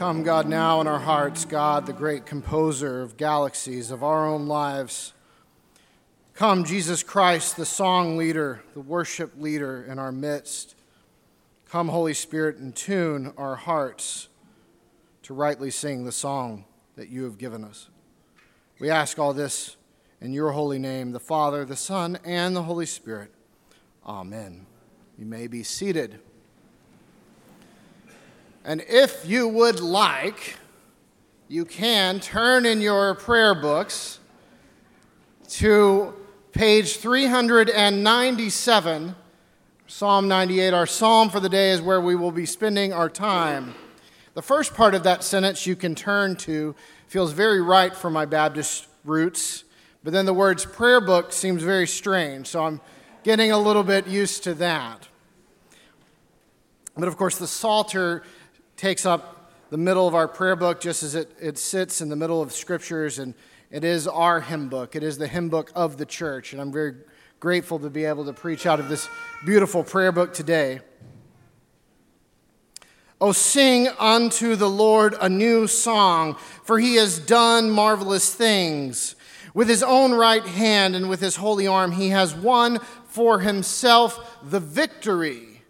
Come, God, now in our hearts, God, the great composer of galaxies, of our own lives. Come, Jesus Christ, the song leader, the worship leader in our midst. Come, Holy Spirit, and tune our hearts to rightly sing the song that you have given us. We ask all this in your holy name, the Father, the Son, and the Holy Spirit. Amen. You may be seated. And if you would like, you can turn in your prayer books to page 397. Psalm 98, our psalm for the day, is where we will be spending our time. The first part of that sentence you can turn to feels very right for my Baptist roots, but then the words prayer book seems very strange, so I'm getting a little bit used to that. But of course, the Psalter takes up the middle of our prayer book just as it, it sits in the middle of scriptures, and it is our hymn book. It is the hymn book of the church, and I'm very grateful to be able to preach out of this beautiful prayer book today. Oh, sing unto the Lord a new song, for he has done marvelous things. With his own right hand and with his holy arm, he has won for himself the victory.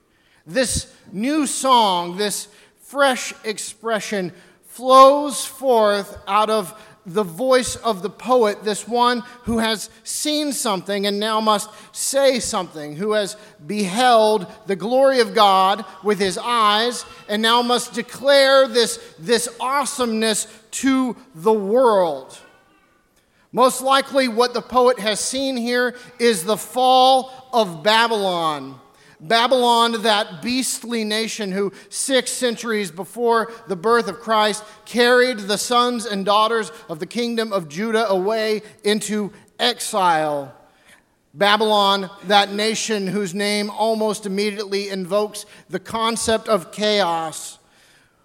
This new song, this fresh expression flows forth out of the voice of the poet, this one who has seen something and now must say something, who has beheld the glory of God with his eyes and now must declare this, this awesomeness to the world. Most likely, what the poet has seen here is the fall of Babylon. Babylon, that beastly nation who six centuries before the birth of Christ carried the sons and daughters of the kingdom of Judah away into exile. Babylon, that nation whose name almost immediately invokes the concept of chaos,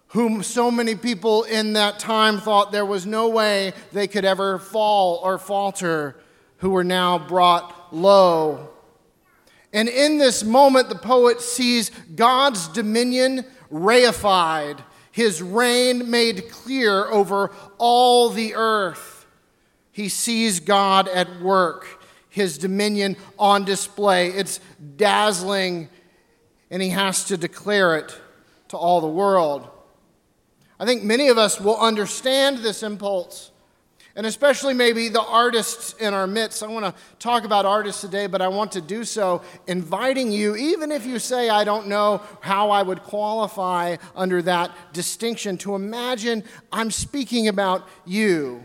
whom so many people in that time thought there was no way they could ever fall or falter, who were now brought low. And in this moment, the poet sees God's dominion reified, his reign made clear over all the earth. He sees God at work, his dominion on display. It's dazzling, and he has to declare it to all the world. I think many of us will understand this impulse and especially maybe the artists in our midst. I want to talk about artists today, but I want to do so inviting you, even if you say, I don't know how I would qualify under that distinction, to imagine I'm speaking about you.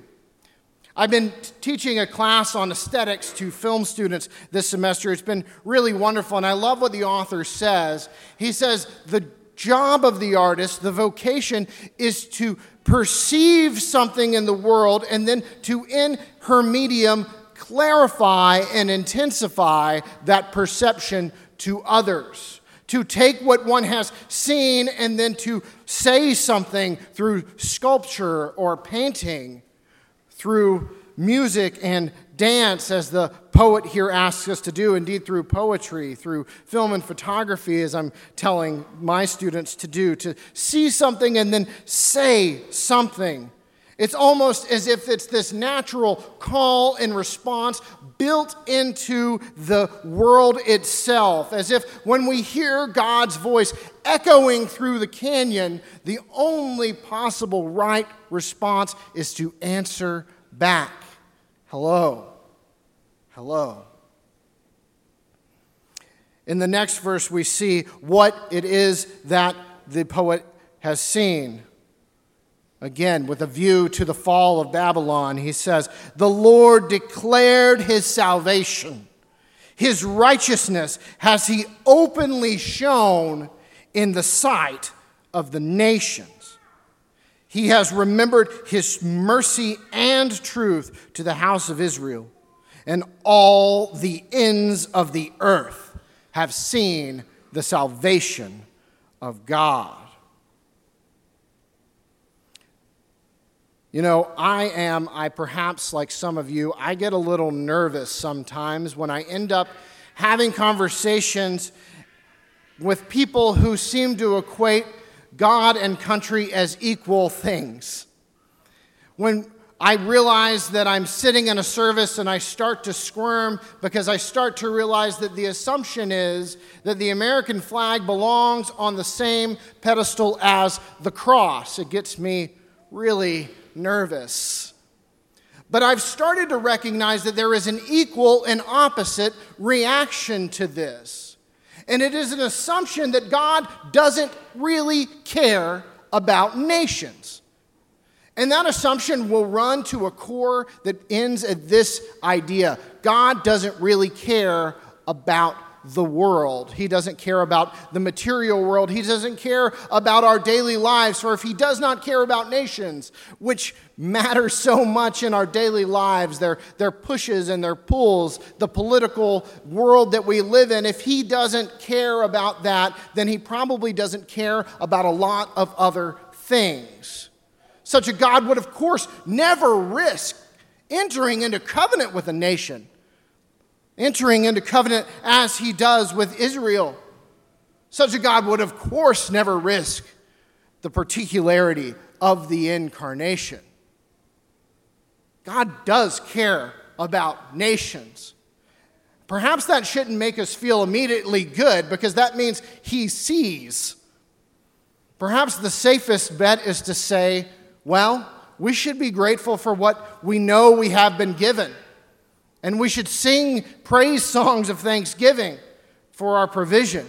I've been teaching a class on aesthetics to film students this semester. It's been really wonderful, and I love what the author says. He says, The job of the artist, the vocation, is to perceive something in the world and then to, in her medium, clarify and intensify that perception to others. To take what one has seen and then to say something through sculpture or painting, through music and dance, as the poet here asks us to do, indeed through poetry, through film and photography, as I'm telling my students to do, to see something and then say something. It's almost as if it's this natural call and response built into the world itself, as if when we hear God's voice echoing through the canyon, the only possible right response is to answer back. Hello. Hello. In the next verse, we see what it is that the poet has seen. Again, with a view to the fall of Babylon, he says, The Lord declared his salvation. His righteousness has he openly shown in the sight of the nations. He has remembered his mercy and truth to the house of Israel and all the ends of the earth have seen the salvation of God. You know, I am, I perhaps like some of you, I get a little nervous sometimes when I end up having conversations with people who seem to equate God and country as equal things. When I realize that I'm sitting in a service and I start to squirm because I start to realize that the assumption is that the American flag belongs on the same pedestal as the cross. It gets me really nervous. But I've started to recognize that there is an equal and opposite reaction to this. And it is an assumption that God doesn't really care about nations. And that assumption will run to a core that ends at this idea God doesn't really care about the world. He doesn't care about the material world. He doesn't care about our daily lives. Or if He does not care about nations, which matter so much in our daily lives, their, their pushes and their pulls, the political world that we live in, if He doesn't care about that, then He probably doesn't care about a lot of other things. Such a God would, of course, never risk entering into covenant with a nation, entering into covenant as he does with Israel. Such a God would, of course, never risk the particularity of the incarnation. God does care about nations. Perhaps that shouldn't make us feel immediately good because that means he sees. Perhaps the safest bet is to say, well, we should be grateful for what we know we have been given. And we should sing praise songs of thanksgiving for our provision.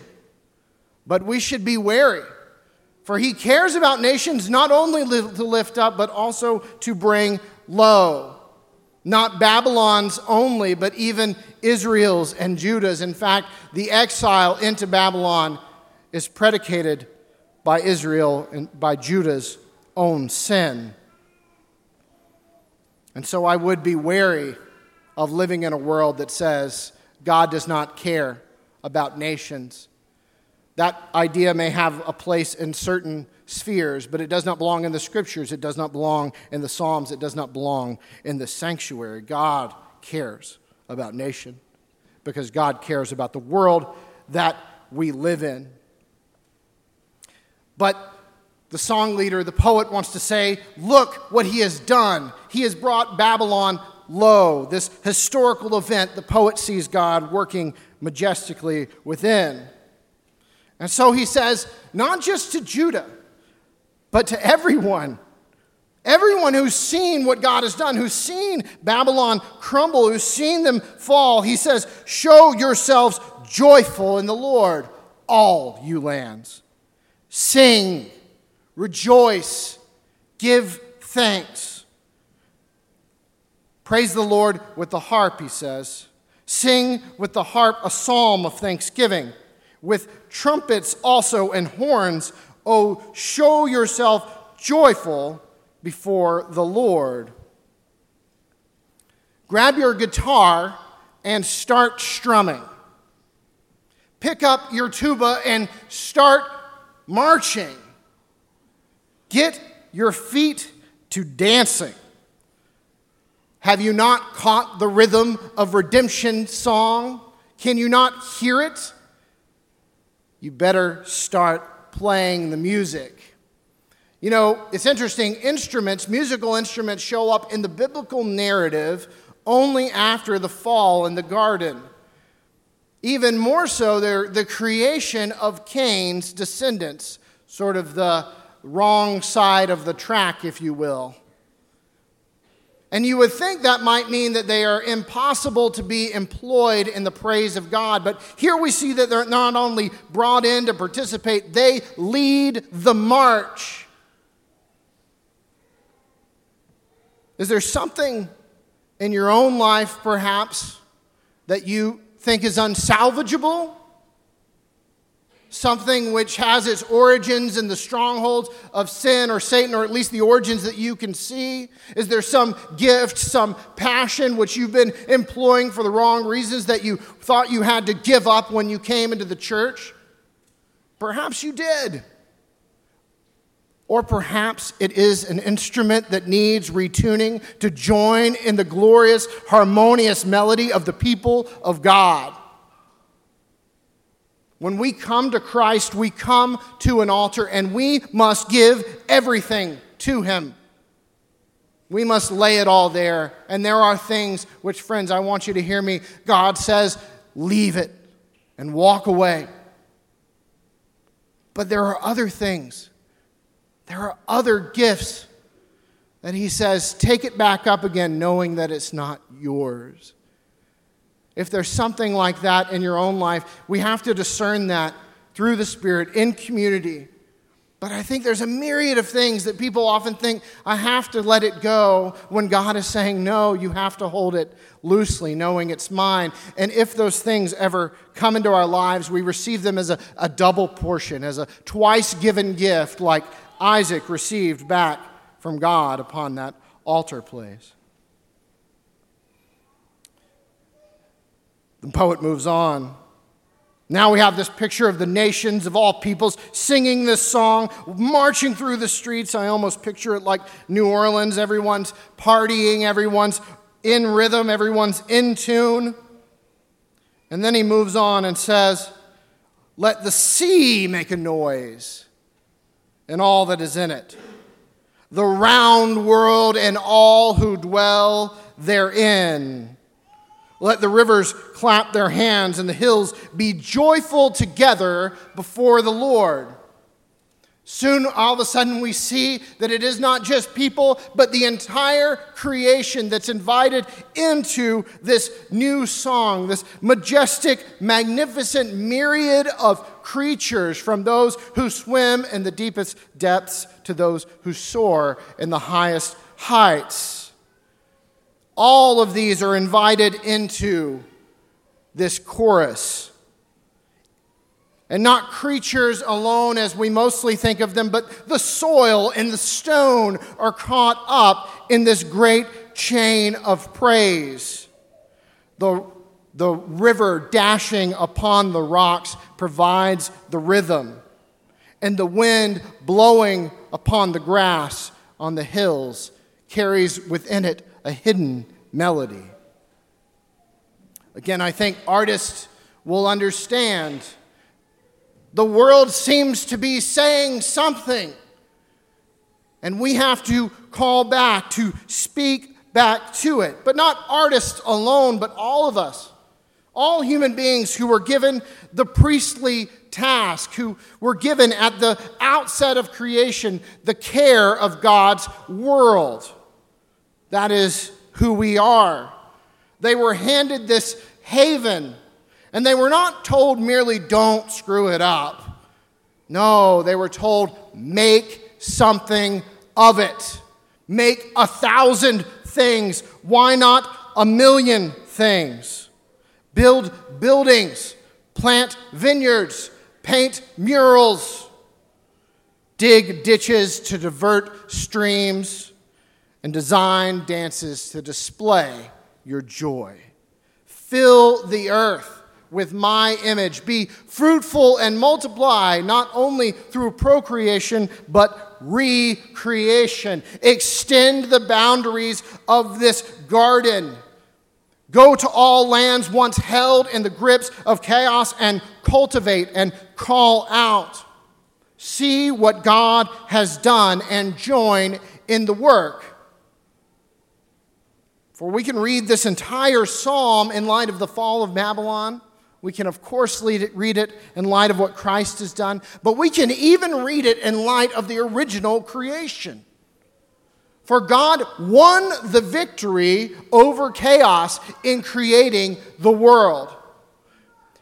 But we should be wary, for he cares about nations not only to lift up, but also to bring low. Not Babylon's only, but even Israel's and Judah's. In fact, the exile into Babylon is predicated by Israel and by Judah's own sin. And so I would be wary of living in a world that says God does not care about nations. That idea may have a place in certain spheres, but it does not belong in the scriptures. It does not belong in the Psalms. It does not belong in the sanctuary. God cares about nation because God cares about the world that we live in. But the song leader, the poet, wants to say, Look what he has done. He has brought Babylon low. This historical event, the poet sees God working majestically within. And so he says, not just to Judah, but to everyone. Everyone who's seen what God has done, who's seen Babylon crumble, who's seen them fall, he says, Show yourselves joyful in the Lord, all you lands. Sing rejoice, give thanks. Praise the Lord with the harp, he says. Sing with the harp a psalm of thanksgiving, with trumpets also and horns. Oh, show yourself joyful before the Lord. Grab your guitar and start strumming. Pick up your tuba and start marching. Get your feet to dancing. Have you not caught the rhythm of redemption song? Can you not hear it? You better start playing the music. You know, it's interesting, instruments, musical instruments, show up in the biblical narrative only after the fall in the garden. Even more so, they're the creation of Cain's descendants, sort of the wrong side of the track, if you will. And you would think that might mean that they are impossible to be employed in the praise of God. But here we see that they're not only brought in to participate, they lead the march. Is there something in your own life, perhaps, that you think is unsalvageable? Something which has its origins in the strongholds of sin or Satan, or at least the origins that you can see? Is there some gift, some passion which you've been employing for the wrong reasons that you thought you had to give up when you came into the church? Perhaps you did. Or perhaps it is an instrument that needs retuning to join in the glorious, harmonious melody of the people of God. When we come to Christ, we come to an altar and we must give everything to Him. We must lay it all there. And there are things which, friends, I want you to hear me. God says, leave it and walk away. But there are other things, there are other gifts that He says, take it back up again, knowing that it's not yours. If there's something like that in your own life, we have to discern that through the Spirit in community. But I think there's a myriad of things that people often think, I have to let it go, when God is saying, no, you have to hold it loosely, knowing it's mine. And if those things ever come into our lives, we receive them as a, a double portion, as a twice given gift, like Isaac received back from God upon that altar place. The poet moves on. Now we have this picture of the nations of all peoples singing this song, marching through the streets. I almost picture it like New Orleans. Everyone's partying, everyone's in rhythm, everyone's in tune. And then he moves on and says, Let the sea make a noise and all that is in it, the round world and all who dwell therein. Let the rivers clap their hands and the hills be joyful together before the Lord. Soon, all of a sudden, we see that it is not just people, but the entire creation that's invited into this new song, this majestic, magnificent myriad of creatures, from those who swim in the deepest depths to those who soar in the highest heights. All of these are invited into this chorus. And not creatures alone as we mostly think of them, but the soil and the stone are caught up in this great chain of praise. The, the river dashing upon the rocks provides the rhythm, and the wind blowing upon the grass on the hills carries within it a hidden melody. Again, I think artists will understand the world seems to be saying something, and we have to call back to speak back to it. But not artists alone, but all of us. All human beings who were given the priestly task, who were given at the outset of creation the care of God's world. That is who we are. They were handed this haven, and they were not told merely, don't screw it up. No, they were told, make something of it. Make a thousand things. Why not a million things? Build buildings, plant vineyards, paint murals, dig ditches to divert streams and design dances to display your joy. Fill the earth with my image. Be fruitful and multiply, not only through procreation, but recreation. Extend the boundaries of this garden. Go to all lands once held in the grips of chaos and cultivate and call out. See what God has done and join in the work. For we can read this entire psalm in light of the fall of Babylon. We can, of course, it, read it in light of what Christ has done, but we can even read it in light of the original creation. For God won the victory over chaos in creating the world.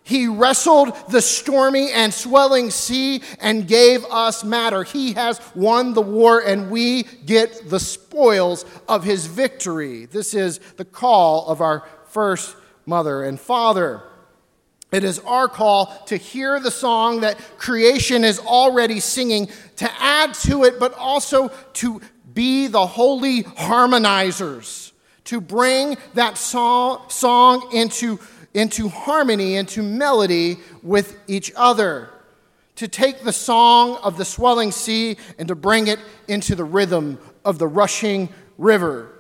He wrestled the stormy and swelling sea and gave us matter. He has won the war, and we get the spoils of his victory. This is the call of our first mother and father. It is our call to hear the song that creation is already singing, to add to it, but also to be the holy harmonizers, to bring that song into into harmony, into melody with each other, to take the song of the swelling sea and to bring it into the rhythm of the rushing river.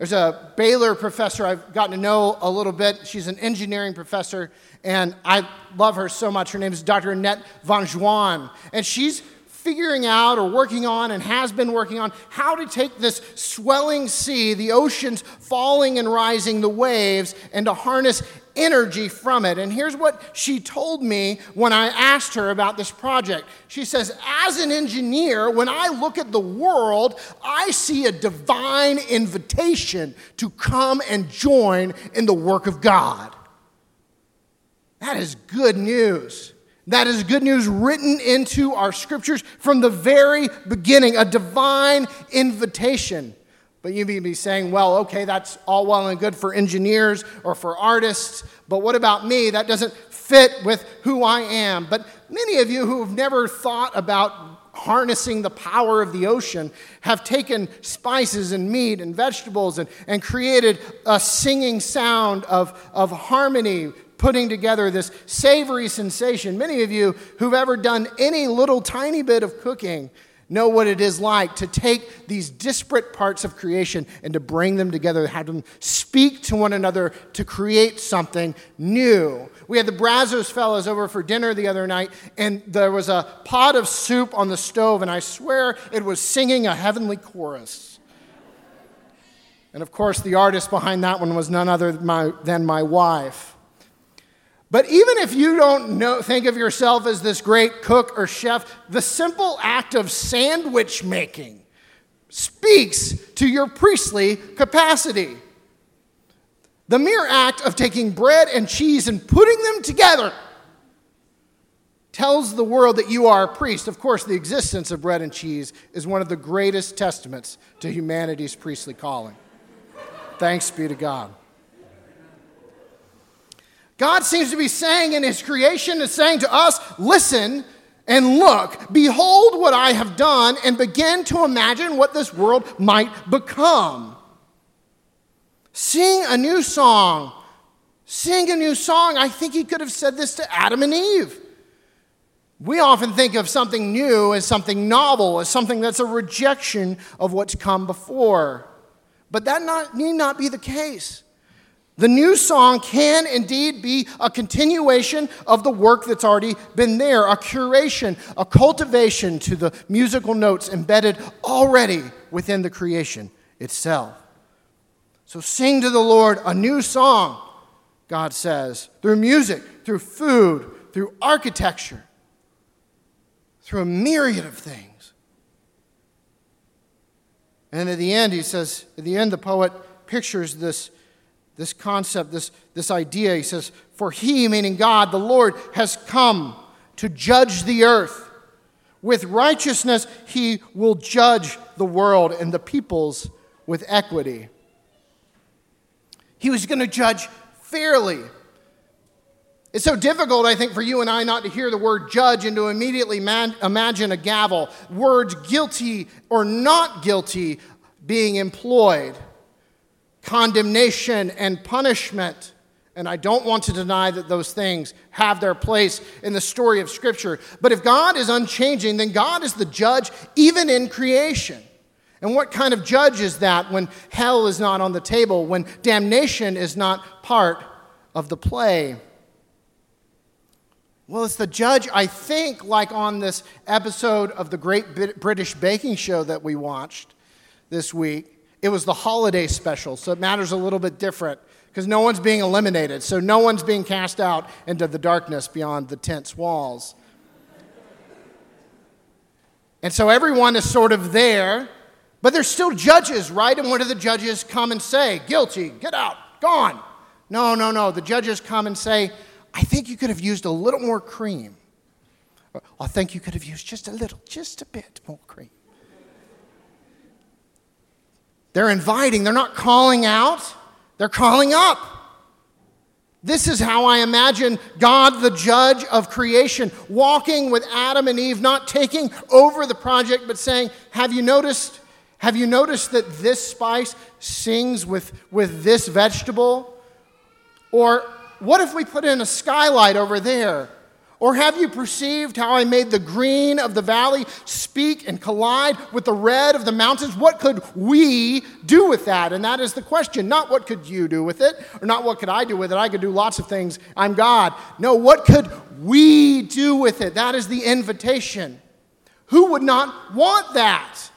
There's a Baylor professor I've gotten to know a little bit. She's an engineering professor, and I love her so much. Her name is Dr. Annette von Jouanne, and she's figuring out or working on and has been working on how to take this swelling sea, the oceans falling and rising, the waves, and to harness energy from it. And here's what she told me when I asked her about this project. She says, As an engineer, when I look at the world, I see a divine invitation to come and join in the work of God. That is good news. That is good news written into our scriptures from the very beginning, a divine invitation. But you may be saying, well, okay, that's all well and good for engineers or for artists, but what about me? That doesn't fit with who I am. But many of you who have never thought about harnessing the power of the ocean have taken spices and meat and vegetables and, and created a singing sound of, of harmony putting together this savory sensation. Many of you who've ever done any little tiny bit of cooking know what it is like to take these disparate parts of creation and to bring them together, have them speak to one another to create something new. We had the Brazos fellows over for dinner the other night, and there was a pot of soup on the stove, and I swear it was singing a heavenly chorus. And of course, the artist behind that one was none other than my wife. But even if you don't know, think of yourself as this great cook or chef, the simple act of sandwich making speaks to your priestly capacity. The mere act of taking bread and cheese and putting them together tells the world that you are a priest. Of course, the existence of bread and cheese is one of the greatest testaments to humanity's priestly calling. Thanks be to God. God seems to be saying in His creation, is saying to us, listen and look, behold what I have done, and begin to imagine what this world might become. Sing a new song. Sing a new song. I think He could have said this to Adam and Eve. We often think of something new as something novel, as something that's a rejection of what's come before. But that not, need not be the case. The new song can indeed be a continuation of the work that's already been there, a curation, a cultivation to the musical notes embedded already within the creation itself. So sing to the Lord a new song, God says, through music, through food, through architecture, through a myriad of things. And at the end, he says, at the end, the poet pictures this this concept, this, this idea. He says, For he, meaning God, the Lord, has come to judge the earth. With righteousness, he will judge the world and the peoples with equity. He was going to judge fairly. It's so difficult, I think, for you and I not to hear the word judge and to immediately man- imagine a gavel, words guilty or not guilty being employed condemnation and punishment. And I don't want to deny that those things have their place in the story of Scripture. But if God is unchanging, then God is the judge even in creation. And what kind of judge is that when hell is not on the table, when damnation is not part of the play? Well, it's the judge, I think, like on this episode of the Great British Baking Show that we watched this week it was the holiday special, so it matters a little bit different because no one's being eliminated. So no one's being cast out into the darkness beyond the tent's walls. And so everyone is sort of there, but there's still judges, right? And what do the judges come and say? Guilty, get out, gone. No, no, no. The judges come and say, I think you could have used a little more cream. I think you could have used just a little, just a bit more cream. They're inviting, they're not calling out, they're calling up. This is how I imagine God, the judge of creation, walking with Adam and Eve, not taking over the project, but saying, Have you noticed? Have you noticed that this spice sings with, with this vegetable? Or what if we put in a skylight over there? Or have you perceived how I made the green of the valley speak and collide with the red of the mountains? What could we do with that? And that is the question. Not what could you do with it, or not what could I do with it. I could do lots of things. I'm God. No, what could we do with it? That is the invitation. Who would not want that?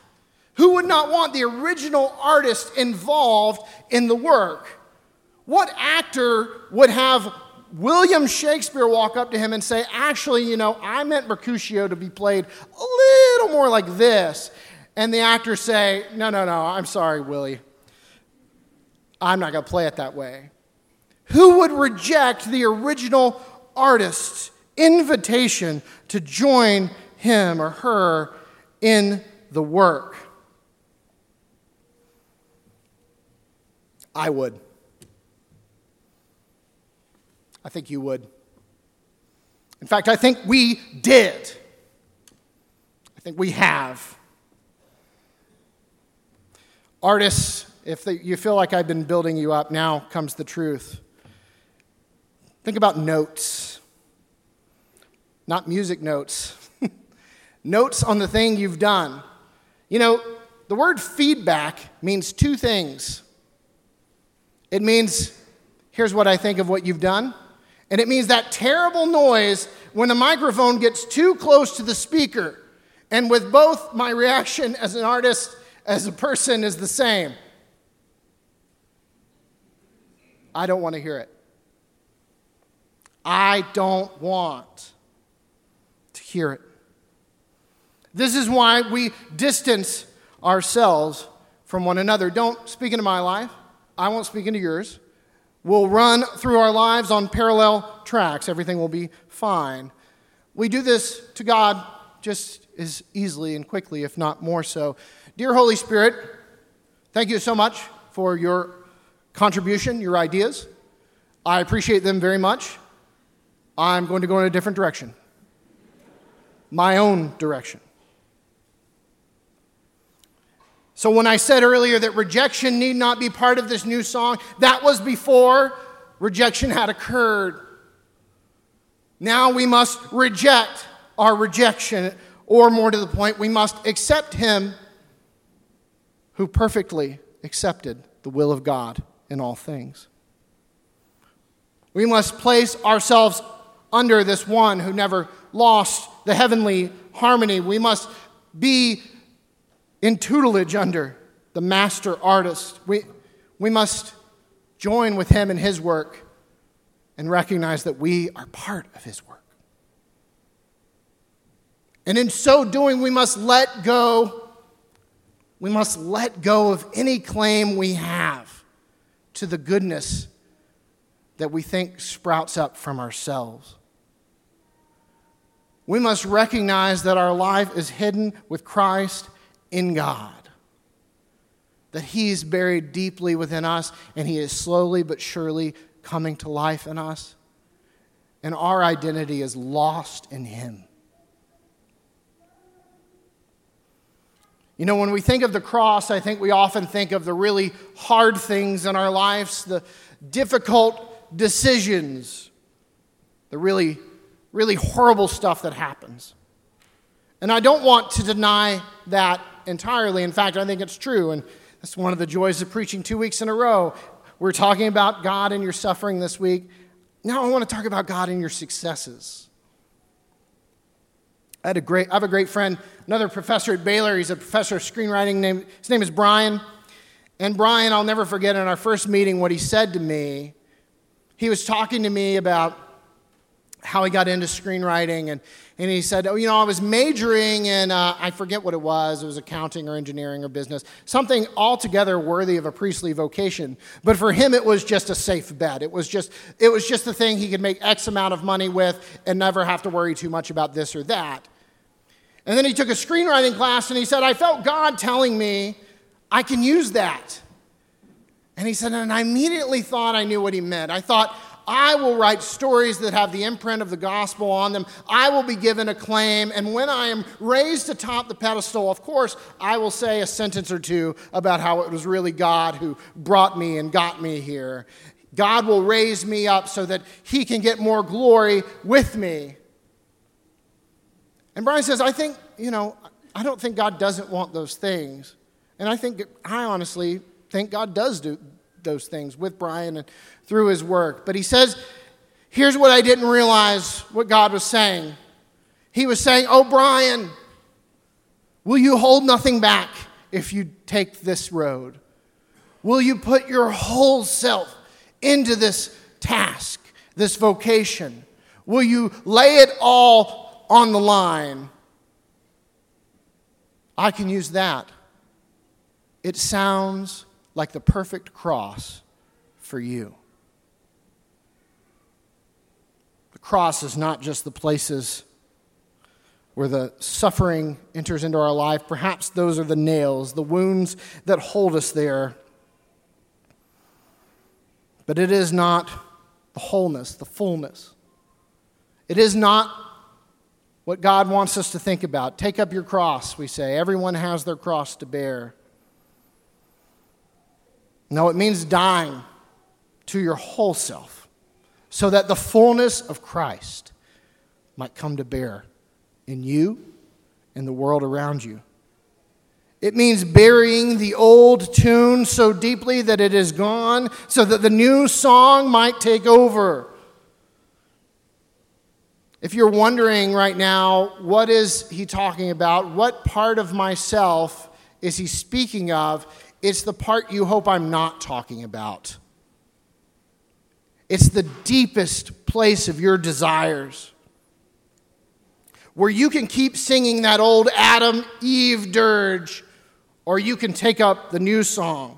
Who would not want the original artist involved in the work? What actor would have William Shakespeare walk up to him and say, Actually, you know, I meant Mercutio to be played a little more like this. And the actor say, No, no, no, I'm sorry, Willie. I'm not going to play it that way. Who would reject the original artist's invitation to join him or her in the work? I would. I think you would. In fact, I think we did. I think we have. Artists, if they, you feel like I've been building you up, now comes the truth. Think about notes, not music notes, notes on the thing you've done. You know, the word feedback means two things. It means, here's what I think of what you've done. And it means that terrible noise when the microphone gets too close to the speaker. And with both, my reaction as an artist, as a person, is the same. I don't want to hear it. I don't want to hear it. This is why we distance ourselves from one another. Don't speak into my life. I won't speak into yours. We'll run through our lives on parallel tracks. Everything will be fine. We do this to God just as easily and quickly, if not more so. Dear Holy Spirit, thank you so much for your contribution, your ideas. I appreciate them very much. I'm going to go in a different direction, my own direction. So, when I said earlier that rejection need not be part of this new song, that was before rejection had occurred. Now we must reject our rejection, or more to the point, we must accept Him who perfectly accepted the will of God in all things. We must place ourselves under this one who never lost the heavenly harmony. We must be in tutelage under the master artist. We, we must join with him in his work and recognize that we are part of his work. And in so doing, we must let go. We must let go of any claim we have to the goodness that we think sprouts up from ourselves. We must recognize that our life is hidden with Christ in God. That He's buried deeply within us and He is slowly but surely coming to life in us. And our identity is lost in Him. You know, when we think of the cross, I think we often think of the really hard things in our lives, the difficult decisions, the really, really horrible stuff that happens. And I don't want to deny that entirely. In fact, I think it's true. And that's one of the joys of preaching two weeks in a row. We're talking about God and your suffering this week. Now I want to talk about God and your successes. I, had a great, I have a great friend, another professor at Baylor. He's a professor of screenwriting. Name, his name is Brian. And Brian, I'll never forget in our first meeting what he said to me. He was talking to me about how he got into screenwriting. And, and he said, Oh, you know, I was majoring in, uh, I forget what it was, it was accounting or engineering or business, something altogether worthy of a priestly vocation. But for him, it was just a safe bet. It was just, it was just the thing he could make X amount of money with and never have to worry too much about this or that. And then he took a screenwriting class and he said, I felt God telling me I can use that. And he said, and I immediately thought I knew what he meant. I thought, I will write stories that have the imprint of the gospel on them. I will be given a claim. And when I am raised atop the pedestal, of course, I will say a sentence or two about how it was really God who brought me and got me here. God will raise me up so that He can get more glory with me. And Brian says, I think, you know, I don't think God doesn't want those things. And I think, I honestly think God does do those things with Brian and through his work. But he says, here's what I didn't realize what God was saying. He was saying, Oh, Brian, will you hold nothing back if you take this road? Will you put your whole self into this task, this vocation? Will you lay it all on the line? I can use that. It sounds like the perfect cross for you. The cross is not just the places where the suffering enters into our life. Perhaps those are the nails, the wounds that hold us there. But it is not the wholeness, the fullness. It is not what God wants us to think about. Take up your cross, we say. Everyone has their cross to bear. No, it means dying to your whole self so that the fullness of Christ might come to bear in you and the world around you. It means burying the old tune so deeply that it is gone so that the new song might take over. If you're wondering right now, what is he talking about? What part of myself is he speaking of? It's the part you hope I'm not talking about. It's the deepest place of your desires where you can keep singing that old Adam Eve dirge, or you can take up the new song.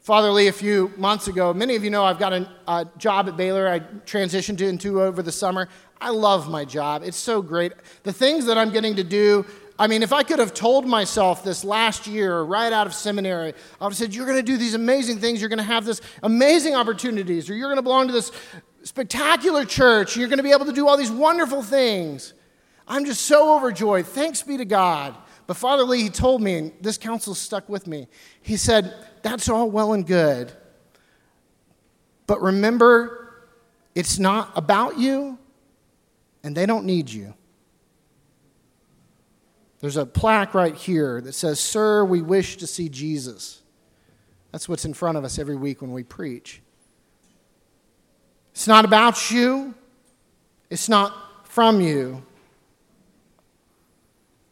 Father Lee, a few months ago, many of you know I've got a, a, job at Baylor I transitioned into over the summer. I love my job, it's so great. The things that I'm getting to do, I mean, if I could have told myself this last year, right out of seminary, I would have said, You're going to do these amazing things, you're going to have this amazing opportunities, or you're going to belong to this spectacular church, you're going to be able to do all these wonderful things. I'm just so overjoyed. Thanks be to God. But Father Lee, he told me, and this counsel stuck with me. He said, That's all well and good. But remember, it's not about you, and they don't need you. There's a plaque right here that says, Sir, we wish to see Jesus. That's what's in front of us every week when we preach. It's not about you, it's not from you.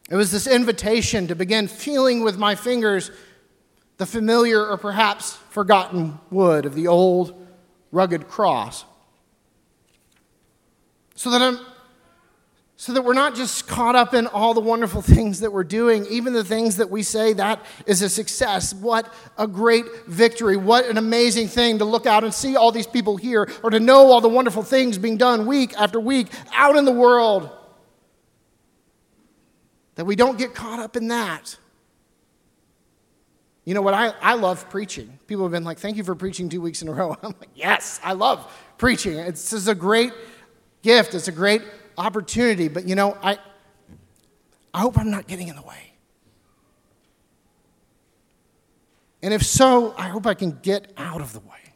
It was this invitation to begin feeling with my fingers the familiar or perhaps forgotten wood of the old rugged cross. So that I'm so that we're not just caught up in all the wonderful things that we're doing, even the things that we say that is a success. What a great victory. What an amazing thing to look out and see all these people here or to know all the wonderful things being done week after week out in the world. That we don't get caught up in that. You know what? I, I love preaching. People have been like, thank you for preaching two weeks in a row. I'm like, yes, I love preaching. It's is a great gift, it's a great opportunity. But you know, I, I hope I'm not getting in the way. And if so, I hope I can get out of the way.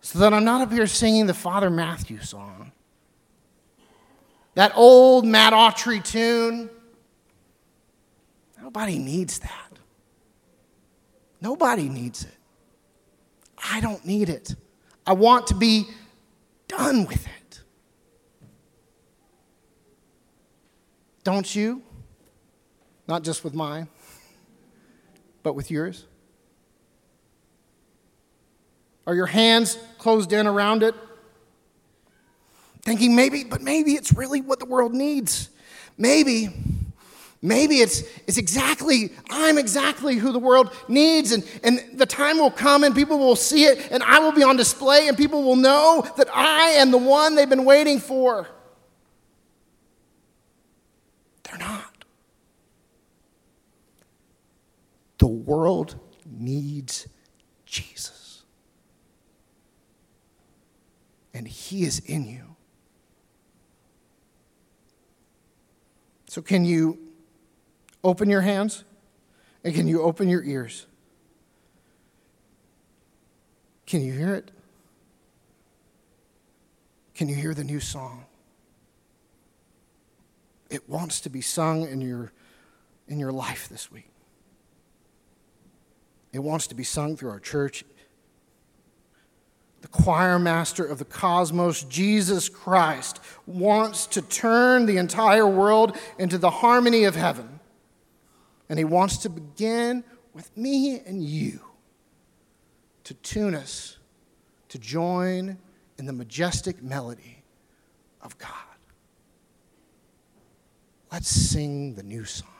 So that I'm not up here singing the Father Matthew song. That old Matt Aughtry tune. Nobody needs that. Nobody needs it. I don't need it. I want to be done with it. Don't you? Not just with mine, but with yours? Are your hands closed in around it? thinking maybe, but maybe it's really what the world needs. Maybe, maybe it's, it's exactly, I'm exactly who the world needs, and, and the time will come and people will see it, and I will be on display, and people will know that I am the one they've been waiting for. They're not. The world needs Jesus. And He is in you. So, can you open your hands and can you open your ears? Can you hear it? Can you hear the new song? it wants to be sung in your, in your life this week. It wants to be sung through our church. The choir master of the cosmos, Jesus Christ, wants to turn the entire world into the harmony of heaven. And he wants to begin with me and you to tune us to join in the majestic melody of God. Let's sing the new song.